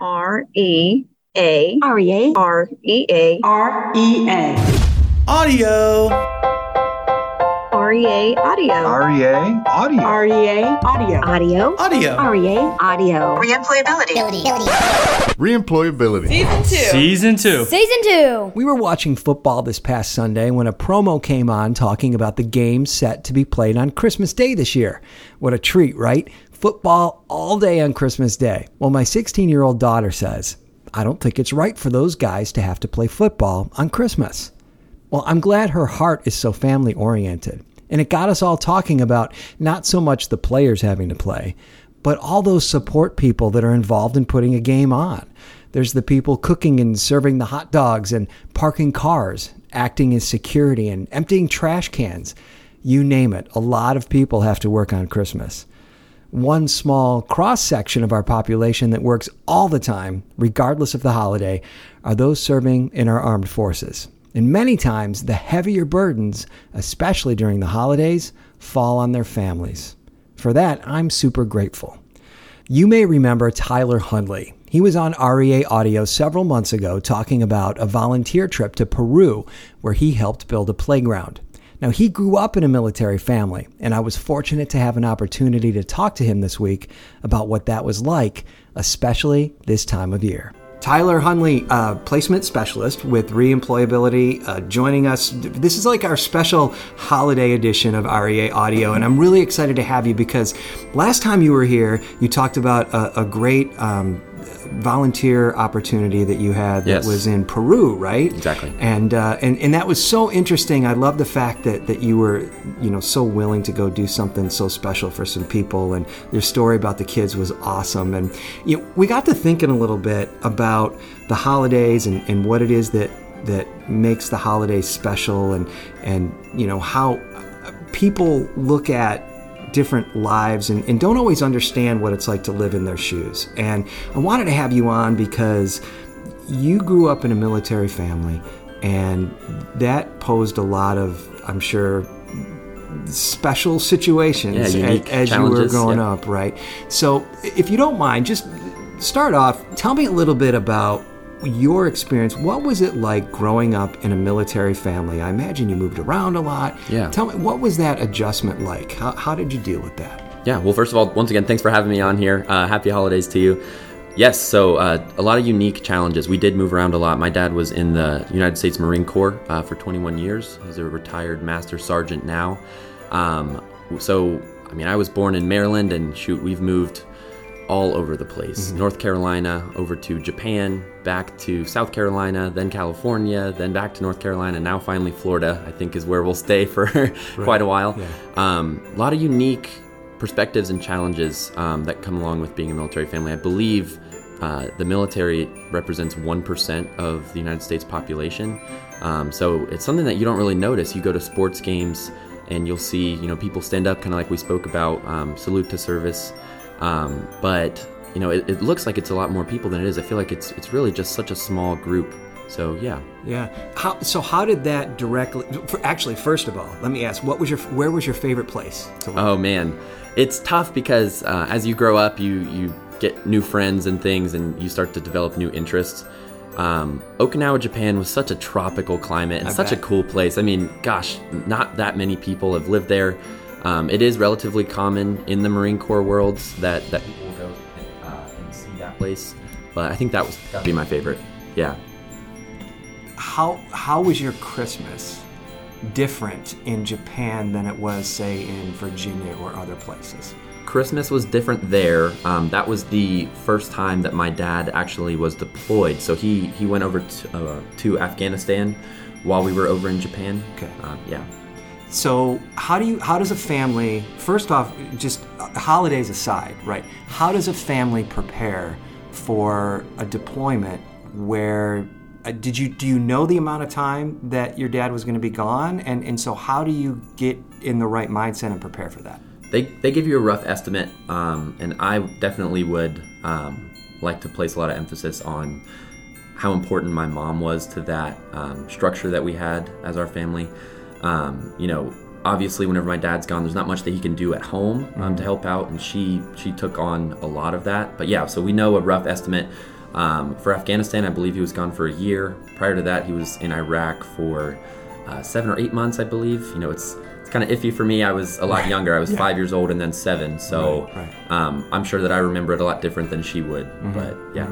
R E A R E A R E A R E A Audio. R E A audio. REA Audio. R E A audio Audio. Audio. R E A audio Reemployability. Season two. Season two. Season two. We were watching football this past Sunday when a promo came on talking about the game set to be played on Christmas Day this year. What a treat, right? Football all day on Christmas Day. Well, my 16 year old daughter says, I don't think it's right for those guys to have to play football on Christmas. Well, I'm glad her heart is so family oriented. And it got us all talking about not so much the players having to play, but all those support people that are involved in putting a game on. There's the people cooking and serving the hot dogs and parking cars, acting as security and emptying trash cans. You name it, a lot of people have to work on Christmas. One small cross section of our population that works all the time, regardless of the holiday, are those serving in our armed forces. And many times, the heavier burdens, especially during the holidays, fall on their families. For that, I'm super grateful. You may remember Tyler Hundley. He was on REA Audio several months ago talking about a volunteer trip to Peru where he helped build a playground. Now, he grew up in a military family, and I was fortunate to have an opportunity to talk to him this week about what that was like, especially this time of year. Tyler Hunley, uh, placement specialist with Reemployability, uh, joining us. This is like our special holiday edition of REA Audio, and I'm really excited to have you because last time you were here, you talked about a, a great um, volunteer opportunity that you had that Yes. was in Peru, right? Exactly. And, uh, and and that was so interesting. I love the fact that that you were you know so willing to go do something so special for some people. And your story about the kids was awesome. And you know, we got to thinking a little bit about the holidays and, and what it is that that makes the holidays special, and and you know how people look at different lives and, and don't always understand what it's like to live in their shoes. And I wanted to have you on because you grew up in a military family, and that posed a lot of, I'm sure, special situations Yeah, a- unique as, you were growing yeah. up, right? So, if you don't mind, just start off. Tell me a little bit about your experience. What was it like growing up in a military family? I imagine you moved around a lot. Yeah. Tell me, what was that adjustment like? How, how did you deal with that? Yeah, well, first of all, once again, thanks for having me on here. Uh, happy holidays to you. Yes, so uh, a lot of unique challenges. We did move around a lot. My dad was in the United States Marine Corps uh, for 21 years. He's a retired master sergeant now. Um, so, I mean, I was born in Maryland, and shoot, we've moved all over the place North Carolina, over to Japan, back to South Carolina, then California, then back to North Carolina, now finally Florida, I think is where we'll stay for quite a while. Um, a lot of unique perspectives and challenges um, that come along with being a military family. I believe uh, the military represents 1% of the United States population. Um, so it's something that you don't really notice. You go to sports games and you'll see, you know, people stand up, kind of like we spoke about, um, salute to service. Um, but you know, it, it looks like it's a lot more people than it is. I feel like it's it's really just such a small group. So yeah, Yeah. How, so how did that directly? For, actually, first of all, let me ask: What was your where was your favorite place? Oh man, it's tough because uh, as you grow up, you you get new friends and things, and you start to develop new interests. Um, Okinawa, Japan was such a tropical climate and I such a cool place. I mean, gosh, not that many people have lived there. Um, it is relatively common in the Marine Corps worlds that that people will go uh, and see that place, but I think that was that'd be my favorite. Yeah. How how was your Christmas different in Japan than it was, say, in Virginia or other places? Christmas was different there. Um, that was the first time that my dad actually was deployed. So he he went over to, uh, to Afghanistan while we were over in Japan. Okay. Um, yeah. So how do you how does a family first off just uh, holidays aside, right? How does a family prepare for a deployment where uh, did you do you know the amount of time that your dad was going to be gone and and so how do you get in the right mindset and prepare for that? They, they give you a rough estimate, um, and I definitely would um, like to place a lot of emphasis on how important my mom was to that um, structure that we had as our family. Um, you know, obviously, whenever my dad's gone, there's not much that he can do at home um, to help out, and she she took on a lot of that. But yeah, so we know a rough estimate Um, for Afghanistan, I believe he was gone for a year. Prior to that, he was in Iraq for uh, seven or eight months, I believe. You know, it's it's kind of iffy for me. I was a lot younger. I was five years old and then seven, so Right, right. Um, I'm sure that I remember it a lot different than she would. Mm-hmm. But yeah.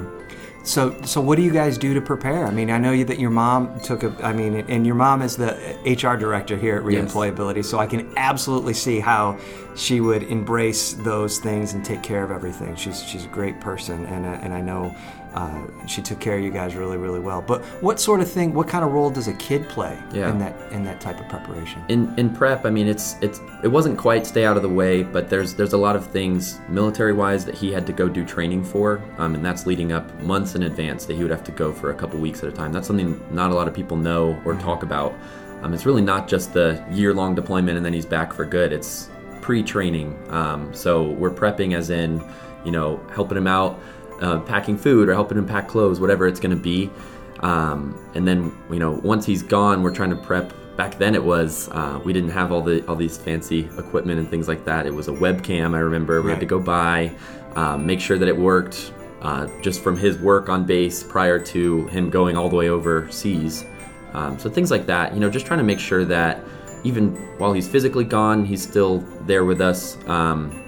So, so what do you guys do to prepare? I mean, I know you, that your mom took a. I mean, and your mom is the HR director here at Yes. Reemployability, so I can absolutely see how she would embrace those things and take care of everything. She's she's a great person, and I- and I know uh, she took care of you guys really really well. But what sort of thing? What kind of role does a kid play Yeah. in that in that type of preparation? in in prep i mean it's it's it wasn't quite stay out of the way but there's there's a lot of things military wise that he had to go do training for um, and that's leading up months in advance that he would have to go for a couple weeks at a time that's something not a lot of people know or talk about um, it's really not just the year long deployment and then he's back for good it's pre-training um, so we're prepping as in you know helping him out uh, packing food or helping him pack clothes whatever it's going to be. Um, and then you know once he's gone we're trying to prep. Back then it was uh, we didn't have all the all these fancy equipment and things like that. It was a webcam i remember. We had to go buy um, make sure that it worked uh, just from his work on base prior to him going all the way overseas. Um, so things like that you know just trying to make sure that even while he's physically gone he's still there with us um,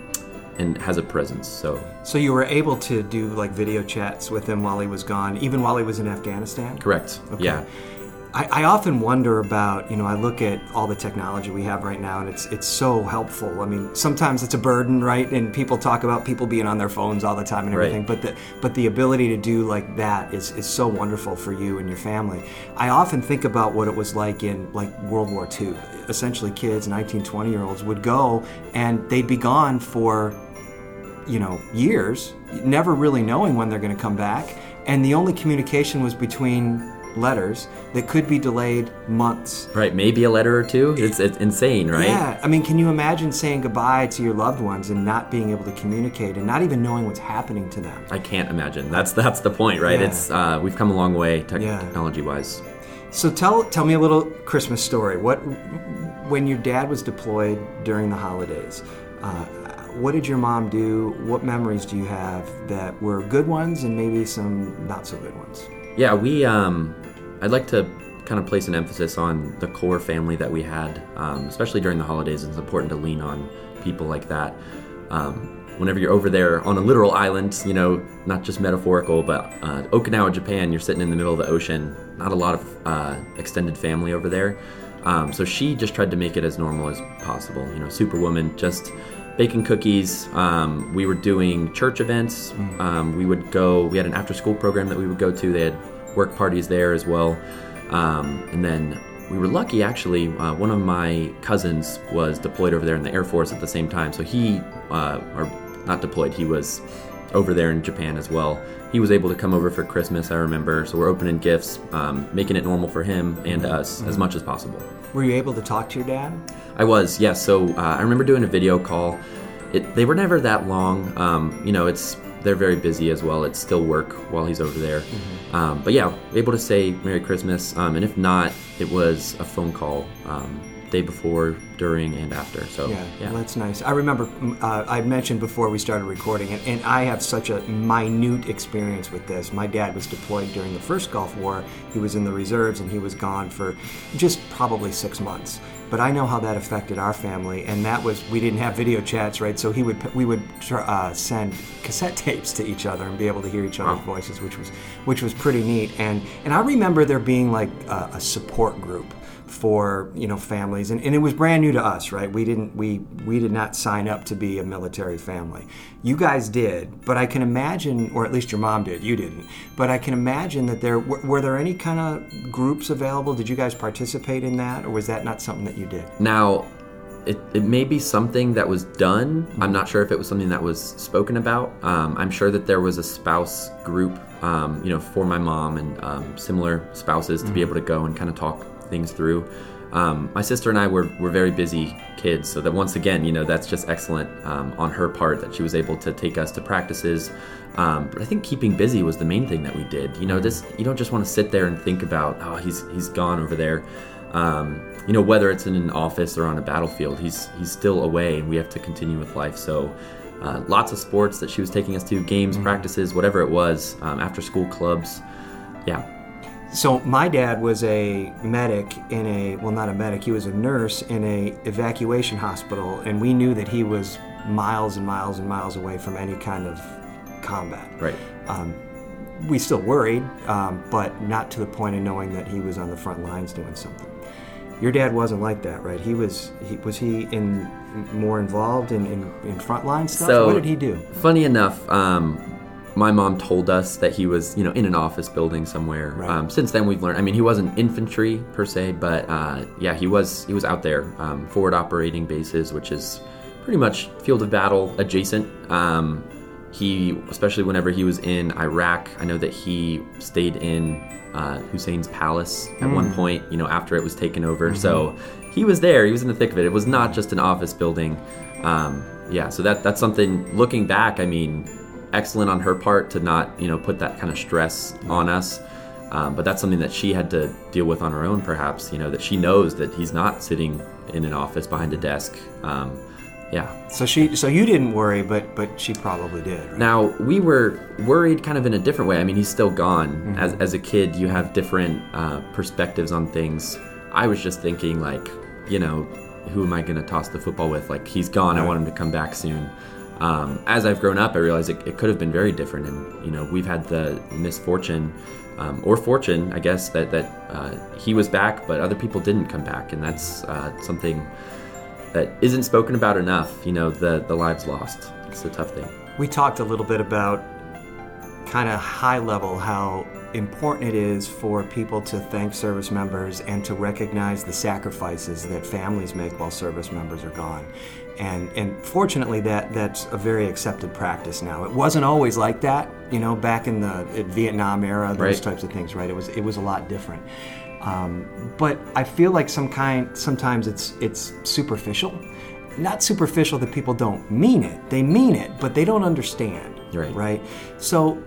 and has a presence. So So you were able to do like video chats with him while he was gone, even while he was in Afghanistan. correct yeah I, I often wonder about, you know, I look at all the technology we have right now, and it's it's so helpful. I mean, sometimes it's a burden, right? And people talk about people being on their phones all the time and Right. everything. But the but the ability to do like that is is so wonderful for you and your family. I often think about what it was like in like World War II. Essentially, kids, 19, 20 year olds, would go and they'd be gone for you know, years, never really knowing when they're going to come back. And the only communication was between letters that could be delayed months. right maybe a letter or two it's, it's insane right Yeah, I mean, can you imagine saying goodbye to your loved ones and not being able to communicate and not even knowing what's happening to them? I can't imagine. That's that's the point, right? Yeah. It's uh, we've come a long way tech Yeah. technology wise. So tell tell me a little Christmas story. What when your dad was deployed during the holidays? Uh, what did your mom do? What memories do you have that were good ones and maybe some not so good ones? Yeah, we. Um, I'd like to kind of place an emphasis on the core family that we had, um, especially during the holidays. It's important to lean on people like that. Um, whenever you're over there on a literal island, you know, not just metaphorical, but uh, Okinawa, Japan, you're sitting in the middle of the ocean. Not a lot of uh, extended family over there. Um, so she just tried to make it as normal as possible. You know, Superwoman, just baking cookies. Um, we were doing church events. Um, we would go. We had an after-school program that we would go to. They had work parties there as well. Um, and then we were lucky, actually. Uh, one of my cousins was deployed over there in the Air Force at the same time. So he, uh, or not deployed, he was over there in Japan as well. He was able to come over for Christmas, I remember. So we're opening gifts, um, making it normal for him and us as much as possible. Were you able to talk to your dad? I was, yes. So uh, I remember doing a video call. It, they were never that long. Um, you know, it's they're very busy as well. It's still work while he's over there. Um, but yeah, able to say Merry Christmas. Um, and if not, it was a phone call um, day before, during, and after. So Yeah, yeah, that's nice. I remember uh, I mentioned before we started recording, and, and I have such a minute experience with this. My dad was deployed during the first Gulf War. He was in the reserves, and he was gone for just probably six months. But I know how that affected our family, and that was we didn't have video chats, right? So he would we would uh, send cassette tapes to each other and be able to hear each other's voices, which was which was pretty neat. And and I remember there being like a, a support group for you know families. And, and it was brand new to us right? We didn't we we did not sign up to be a military family. You guys did but i can imagine or at least your mom did you didn't but i can imagine that there were, were there any kind of groups available? Did you guys participate in that or was that not something that you did? Now, it, it may be something that was done. I'm not sure if it was something that was spoken about. Um, I'm sure that there was a spouse group, um, you know, for my mom and um, similar spouses to be able to go and kind of talk things through. Um, my sister and I were, were very busy kids, so that once again, you know, that's just excellent um, on her part that she was able to take us to practices. Um, but I think keeping busy was the main thing that we did. You know, this you don't just want to sit there and think about, oh, he's he's gone over there. Um, you know, whether it's in an office or on a battlefield, he's he's still away, and we have to continue with life. So, uh, lots of sports that she was taking us to, games, practices, whatever it was, um, after school clubs. Yeah, So my dad was a medic in a well, not a medic. He was a nurse in a evacuation hospital, and we knew that he was miles and miles and miles away from any kind of combat. right. Um, we still worried, um, but not to the point of knowing that he was on the front lines doing something. Your dad wasn't like that, right? He was. He was he in more involved in in, in frontline stuff. So- what did he do? Funny enough, um, my mom told us that he was, you know, in an office building somewhere. Right. Um, since then, we've learned. I mean, he wasn't infantry per se, but uh, yeah, he was. He was out there, um, forward operating bases, which is pretty much field of battle adjacent. Um, he, especially whenever he was in Iraq, I know that he stayed in uh, Hussein's palace at Mm. one point. You know, after it was taken over, so he was there. He was in the thick of it. It was not just an office building. Um, yeah, so that that's something. Looking back, I mean, excellent on her part to not you know put that kind of stress on us. Um, but that's something that she had to deal with on her own, perhaps. You know that she knows that he's not sitting in an office behind a desk. Um, yeah. So she. So you didn't worry, but but she probably did. Right? Now we were worried kind of in a different way. I mean, he's still gone. As as a kid, you have different uh, perspectives on things. I was just thinking like, you know, who am I going to toss the football with? Like he's gone. I want him to come back soon. Um, as I've grown up, I realize it, it could have been very different, and you know, we've had the misfortune um, or fortune, I guess, that that uh, he was back, but other people didn't come back, and that's uh, something that isn't spoken about enough. You know, the the lives lost. It's a tough thing. We talked a little bit about kind of high level how important it is for people to thank service members and to recognize the sacrifices that families make while service members are gone. And, and fortunately, that, that's a very accepted practice now. It wasn't always like that, you know, back in the Vietnam era, those Right. types of things, right? It was, it was a lot different. Um, but I feel like some kind, sometimes it's, it's superficial. Not superficial that people don't mean it. They mean it, but they don't understand Right. right? So,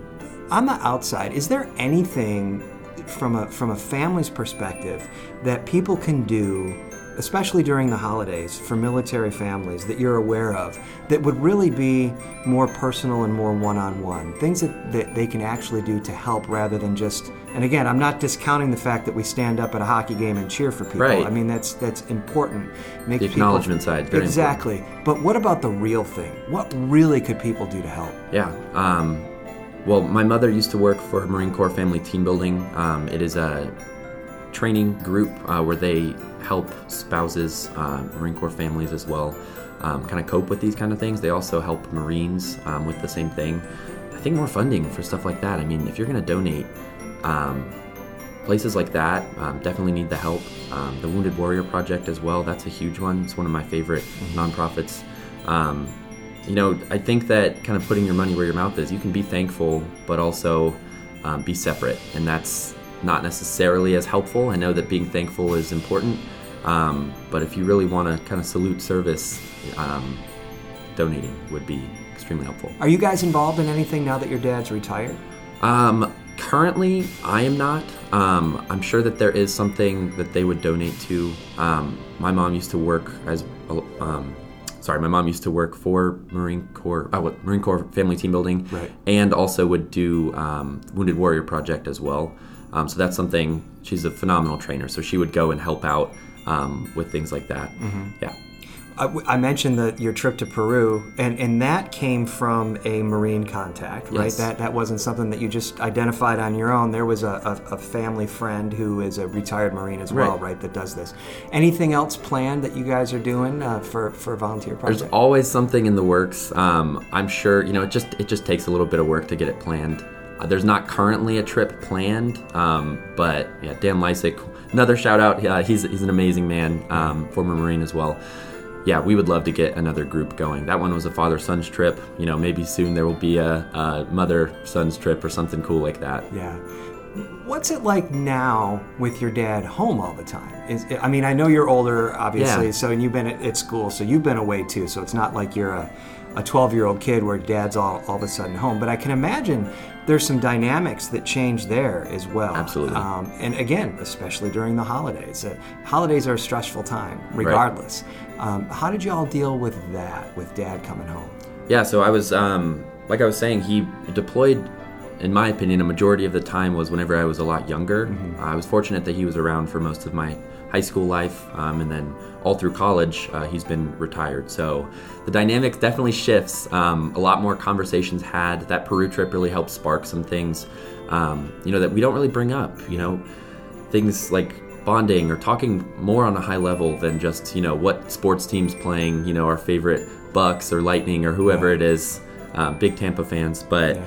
on the outside, is there anything from a from a family's perspective that people can do, especially during the holidays, for military families that you're aware of that would really be more personal and more one-on-one? Things that, that they can actually do to help rather than just. And again, I'm not discounting the fact that we stand up at a hockey game and cheer for people. Right. I mean, that's that's important. Make The people- acknowledgement side, very exactly. But what about the real thing? What really could people do to help? Yeah. Um, well, my mother used to work for Marine Corps Family Team Building. Um, it is a training group uh, where they help spouses, uh, Marine Corps families as well, um, kind of cope with these kind of things. They also help Marines um, with the same thing. I think more funding for stuff like that. I mean, if you're going to donate, um, places like that um, definitely need the help. Um, the Wounded Warrior Project as well. That's a huge one. It's one of my favorite nonprofits. Um, you know, I think that kind of putting your money where your mouth is, you can be thankful, but also um, be separate, and that's not necessarily as helpful. I know that being thankful is important, um, but if you really want to kind of salute service, um, donating would be extremely helpful. Are you guys involved in anything now that your dad's retired? Um, currently, I am not. Um, I'm sure that there is something that they would donate to. Um, my mom used to work as, um, sorry, my mom used to work for Marine Corps, uh, what, Marine Corps Family Team Building, Right. and also would do um, Wounded Warrior Project as well. Um, so that's something. She's a phenomenal trainer, so she would go and help out um, with things like that. Yeah. I, I mentioned that your trip to Peru, and, and that came from a Marine contact, right? Yes. That that wasn't something that you just identified on your own. There was a, a, a family friend who is a retired Marine as well, Right. right? That does this. Anything else planned that you guys are doing uh, for for volunteer project? There's always something in the works. Um, I'm sure you know it just it just takes a little bit of work to get it planned. Uh, there's not currently a trip planned, um, but yeah, Dan Lysick, another shout out. Uh, he's he's an amazing man, um, former Marine as well. Yeah, we would love to get another group going. That one was a father son's trip. You know, maybe soon there will be a, a mother son's trip or something cool like that. Yeah. What's it like now with your dad home all the time? Is, I mean, I know you're older, obviously, Yeah. so and you've been at, at school, so you've been away too. So it's not like you're a, a 12 year old kid where dad's all, all of a sudden home. But I can imagine there's some dynamics that change there as well. Absolutely. Um, and again, especially during the holidays. Uh, holidays are a stressful time, regardless. Um, how did you all deal with that, with dad coming home? Yeah, so I was, um, like I was saying, he deployed, in my opinion, a majority of the time was whenever I was a lot younger. I was fortunate that he was around for most of my high school life, um, and then all through college, uh, he's been retired. So the dynamic definitely shifts. Um, a lot more conversations had. That Peru trip really helped spark some things, um, you know, that we don't really bring up. You know, things like bonding or talking more on a high level than just you know what sports teams playing you know our favorite Bucs or lightning or whoever it is uh, big tampa fans but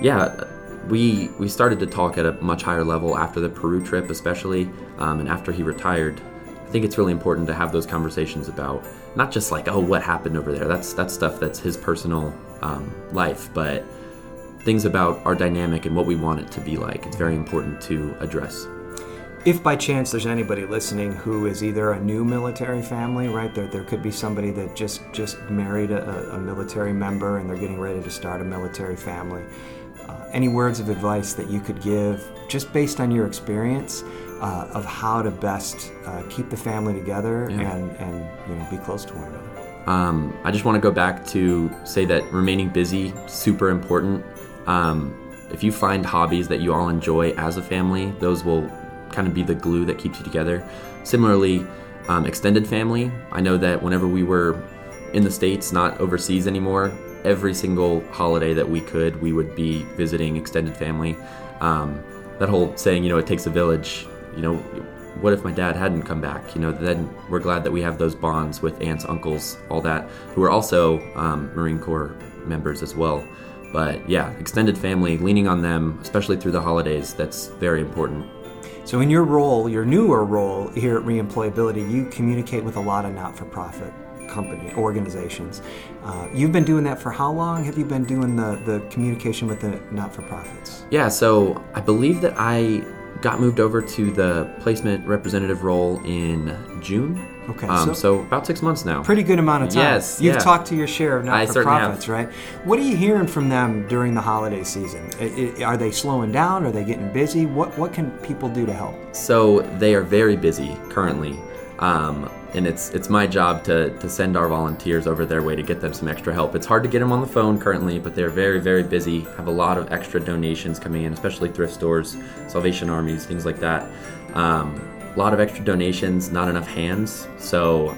yeah. We we started to talk at a much higher level after the peru trip especially um, and after he retired i think it's really important to have those conversations about not just like oh what happened over there that's that's stuff that's his personal um, life but things about our dynamic and what we want it to be like it's very important to address if by chance there's anybody listening who is either a new military family, right? There, there could be somebody that just just married a, a military member and they're getting ready to start a military family. Uh, any words of advice that you could give, just based on your experience, uh, of how to best uh, keep the family together and and you know be close to one another. Um, I just want to go back to say that remaining busy super important. Um, if you find hobbies that you all enjoy as a family, those will kind of be the glue that keeps you together. Similarly, um, extended family. I know that whenever we were in the states, not overseas anymore, every single holiday that we could, we would be visiting extended family. Um, that whole saying, you know, it takes a village. You know, what if my dad hadn't come back? You know, then we're glad that we have those bonds with aunts, uncles, all that, who are also um, Marine Corps members as well. But yeah, extended family, leaning on them, especially through the holidays, that's very important. So, in your role, your newer role here at Reemployability, you communicate with a lot of not-for-profit company organizations. Uh, you've been doing that for how long? Have you been doing the the communication with the not-for-profits? Yeah, so I believe that I got moved over to the placement representative role in June. Okay, Um, so- so, about six months now. Pretty good amount of time. Yes, You've yeah. talked to your share of I certainly have. not-for-profits, right? What are you hearing from them during the holiday season? Are they slowing down? Are they getting busy? What what can people do to help? So they are very busy currently, um, and it's it's my job to to send our volunteers over their way to get them some extra help. It's hard to get them on the phone currently, but they're very very busy. Have a lot of extra donations coming in, especially thrift stores, Salvation Armies, things like that. Um, a lot of extra donations, not enough hands. So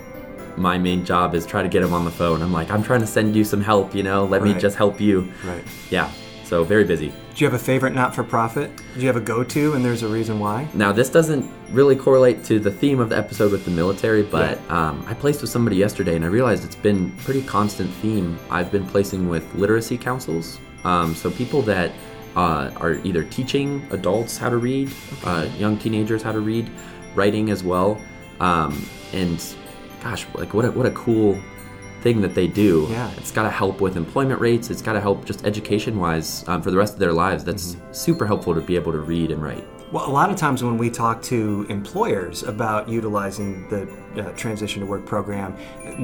my main job is try to get them on the phone. I'm like, I'm trying to send you some help. You know, let me just help you. Right. Yeah. So very busy. Do you have a favorite not-for-profit? Do you have a go-to, and there's a reason why? Now, this doesn't really correlate to the theme of the episode with the military, but um, I placed with somebody yesterday and I realized it's been pretty constant theme. I've been placing with literacy councils, um, so people that uh, are either teaching adults how to read, uh, young teenagers how to read, writing as well, um, and gosh, like what a, what a cool thing that they do. Yeah. It's got to help with employment rates. It's got to help just education wise um, for the rest of their lives. That's super helpful to be able to read and write. Well, a lot of times when we talk to employers about utilizing the uh, transition to work program,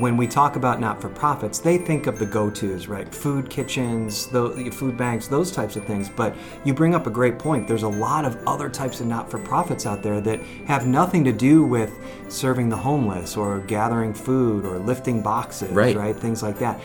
when we talk about not-for-profits, they think of the go-tos, right? Food kitchens, the food banks, those types of things. But you bring up a great point. There's a lot of other types of not-for-profits out there that have nothing to do with serving the homeless or gathering food or lifting boxes, Right. right? Things like that.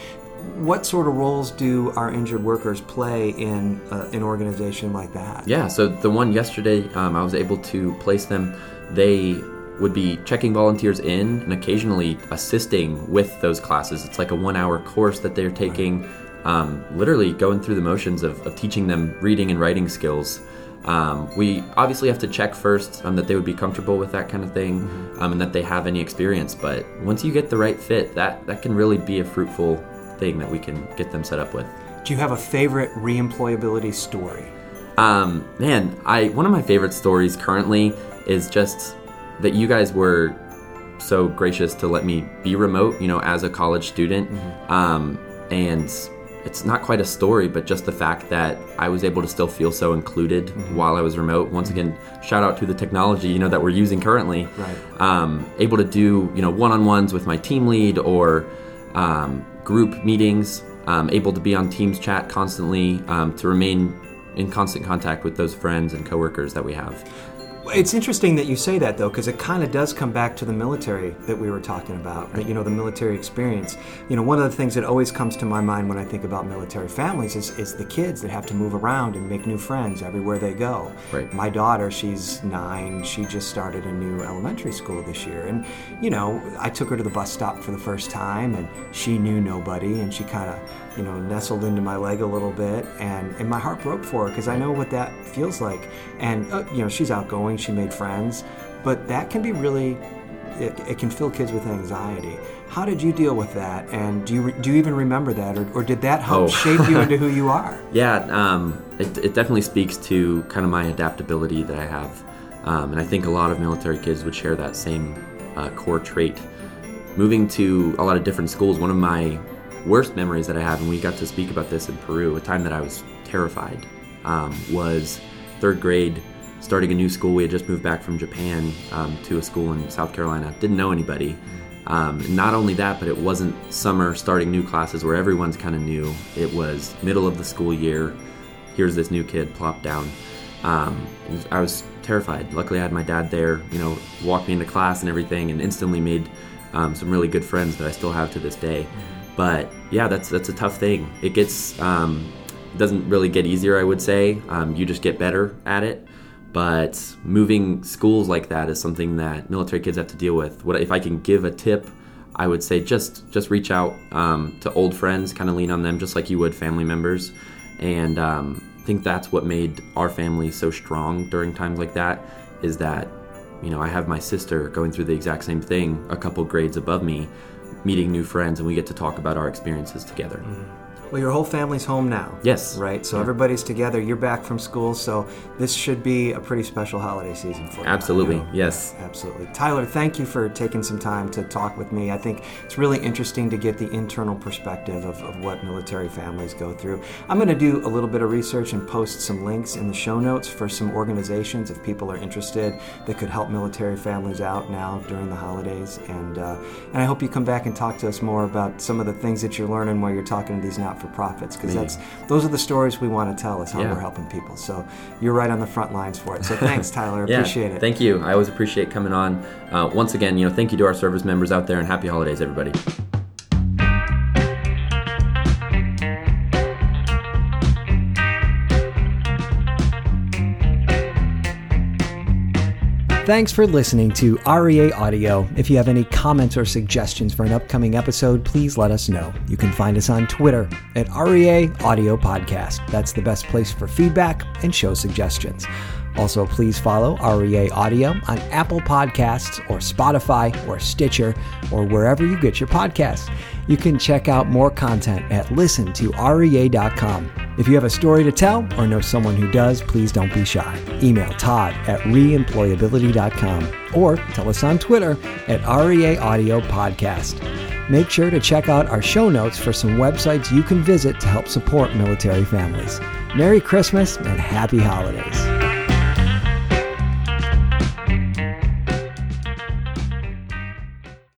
What sort of roles do our injured workers play in uh, an organization like that? Yeah, so the one yesterday, um, I was able to place them. They would be checking volunteers in and occasionally assisting with those classes. It's like a one hour course that they're taking, um, literally going through the motions of, of teaching them reading and writing skills. Um, we obviously have to check first um, that they would be comfortable with that kind of thing um, and that they have any experience. But once you get the right fit, that, that can really be a fruitful thing that we can get them set up with. Do you have a favorite reemployability story? Um, man, I one of my favorite stories currently is just that you guys were so gracious to let me be remote, you know, as a college student. Um, and it's not quite a story, but just the fact that I was able to still feel so included while I was remote. Once again, shout out to the technology, you know, that we're using currently. Right. Um, able to do, you know, one-on-ones with my team lead or um, group meetings. Um, able to be on Teams chat constantly um, to remain in constant contact with those friends and coworkers that we have. It's interesting that you say that though, because it kind of does come back to the military that we were talking about. Right? You know, the military experience. You know, one of the things that always comes to my mind when I think about military families is, is the kids that have to move around and make new friends everywhere they go. Right. My daughter, she's nine. She just started a new elementary school this year, and you know, I took her to the bus stop for the first time, and she knew nobody, and she kind of you know, nestled into my leg a little bit, and, and my heart broke for her because I know what that feels like. And, uh, you know, she's outgoing, she made friends, but that can be really, it, it can fill kids with anxiety. How did you deal with that? And do you, do you even remember that? Or, or did that help Oh. shape you into who you are? Yeah, um, it, it definitely speaks to kind of my adaptability that I have. Um, and I think a lot of military kids would share that same uh, core trait. Moving to a lot of different schools, one of my worst memories that I have, and we got to speak about this in Peru, a time that I was terrified, um, was third grade, starting a new school. We had just moved back from Japan um, to a school in South Carolina. Didn't know anybody. Um, not only that, but it wasn't summer starting new classes where everyone's kind of new. It was middle of the school year. Here's this new kid plopped down. Um, I was terrified. Luckily, I had my dad there, you know, walk me into class and everything, and instantly made um, some really good friends that I still have to this day. But yeah, that's that's a tough thing. It gets um, doesn't really get easier, I would say. Um, you just get better at it. But moving schools like that is something that military kids have to deal with. What if I can give a tip? I would say just just reach out um, to old friends, kind of lean on them, just like you would family members. And um, I think that's what made our family so strong during times like that. Is that you know I have my sister going through the exact same thing, a couple grades above me, meeting new friends, and we get to talk about our experiences together. Mm-hmm. Well, your whole family's home now. Yes. Right? So everybody's together. You're back from school. So this should be a pretty special holiday season for you. Absolutely, I know. yes. Absolutely. Tyler, thank you for taking some time to talk with me. I think it's really interesting to get the internal perspective of, of what military families go through. I'm going to do a little bit of research and post some links in the show notes for some organizations if people are interested that could help military families out now during the holidays. And, uh, and I hope you come back and talk to us more about some of the things that you're learning while you're talking to these not for profits because that's those are the stories we want to tell is how Yeah. we're helping people. So you're right on the front lines for it. So thanks, Tyler. Yeah, Appreciate it. Thank you. I always appreciate coming on. Uh, once again, you know, thank you to our service members out there, and happy holidays, everybody. Thanks for listening to REA Audio. If you have any comments or suggestions for an upcoming episode, please let us know. You can find us on Twitter at REA Audio Podcast. That's the best place for feedback and show suggestions. Also, please follow REA Audio on Apple Podcasts or Spotify or Stitcher or wherever you get your podcasts. You can check out more content at listentorea.com. If you have a story to tell or know someone who does, please don't be shy. Email Todd at reemployability.com or tell us on Twitter at REA Audio Podcast. Make sure to check out our show notes for some websites you can visit to help support military families. Merry Christmas and happy holidays.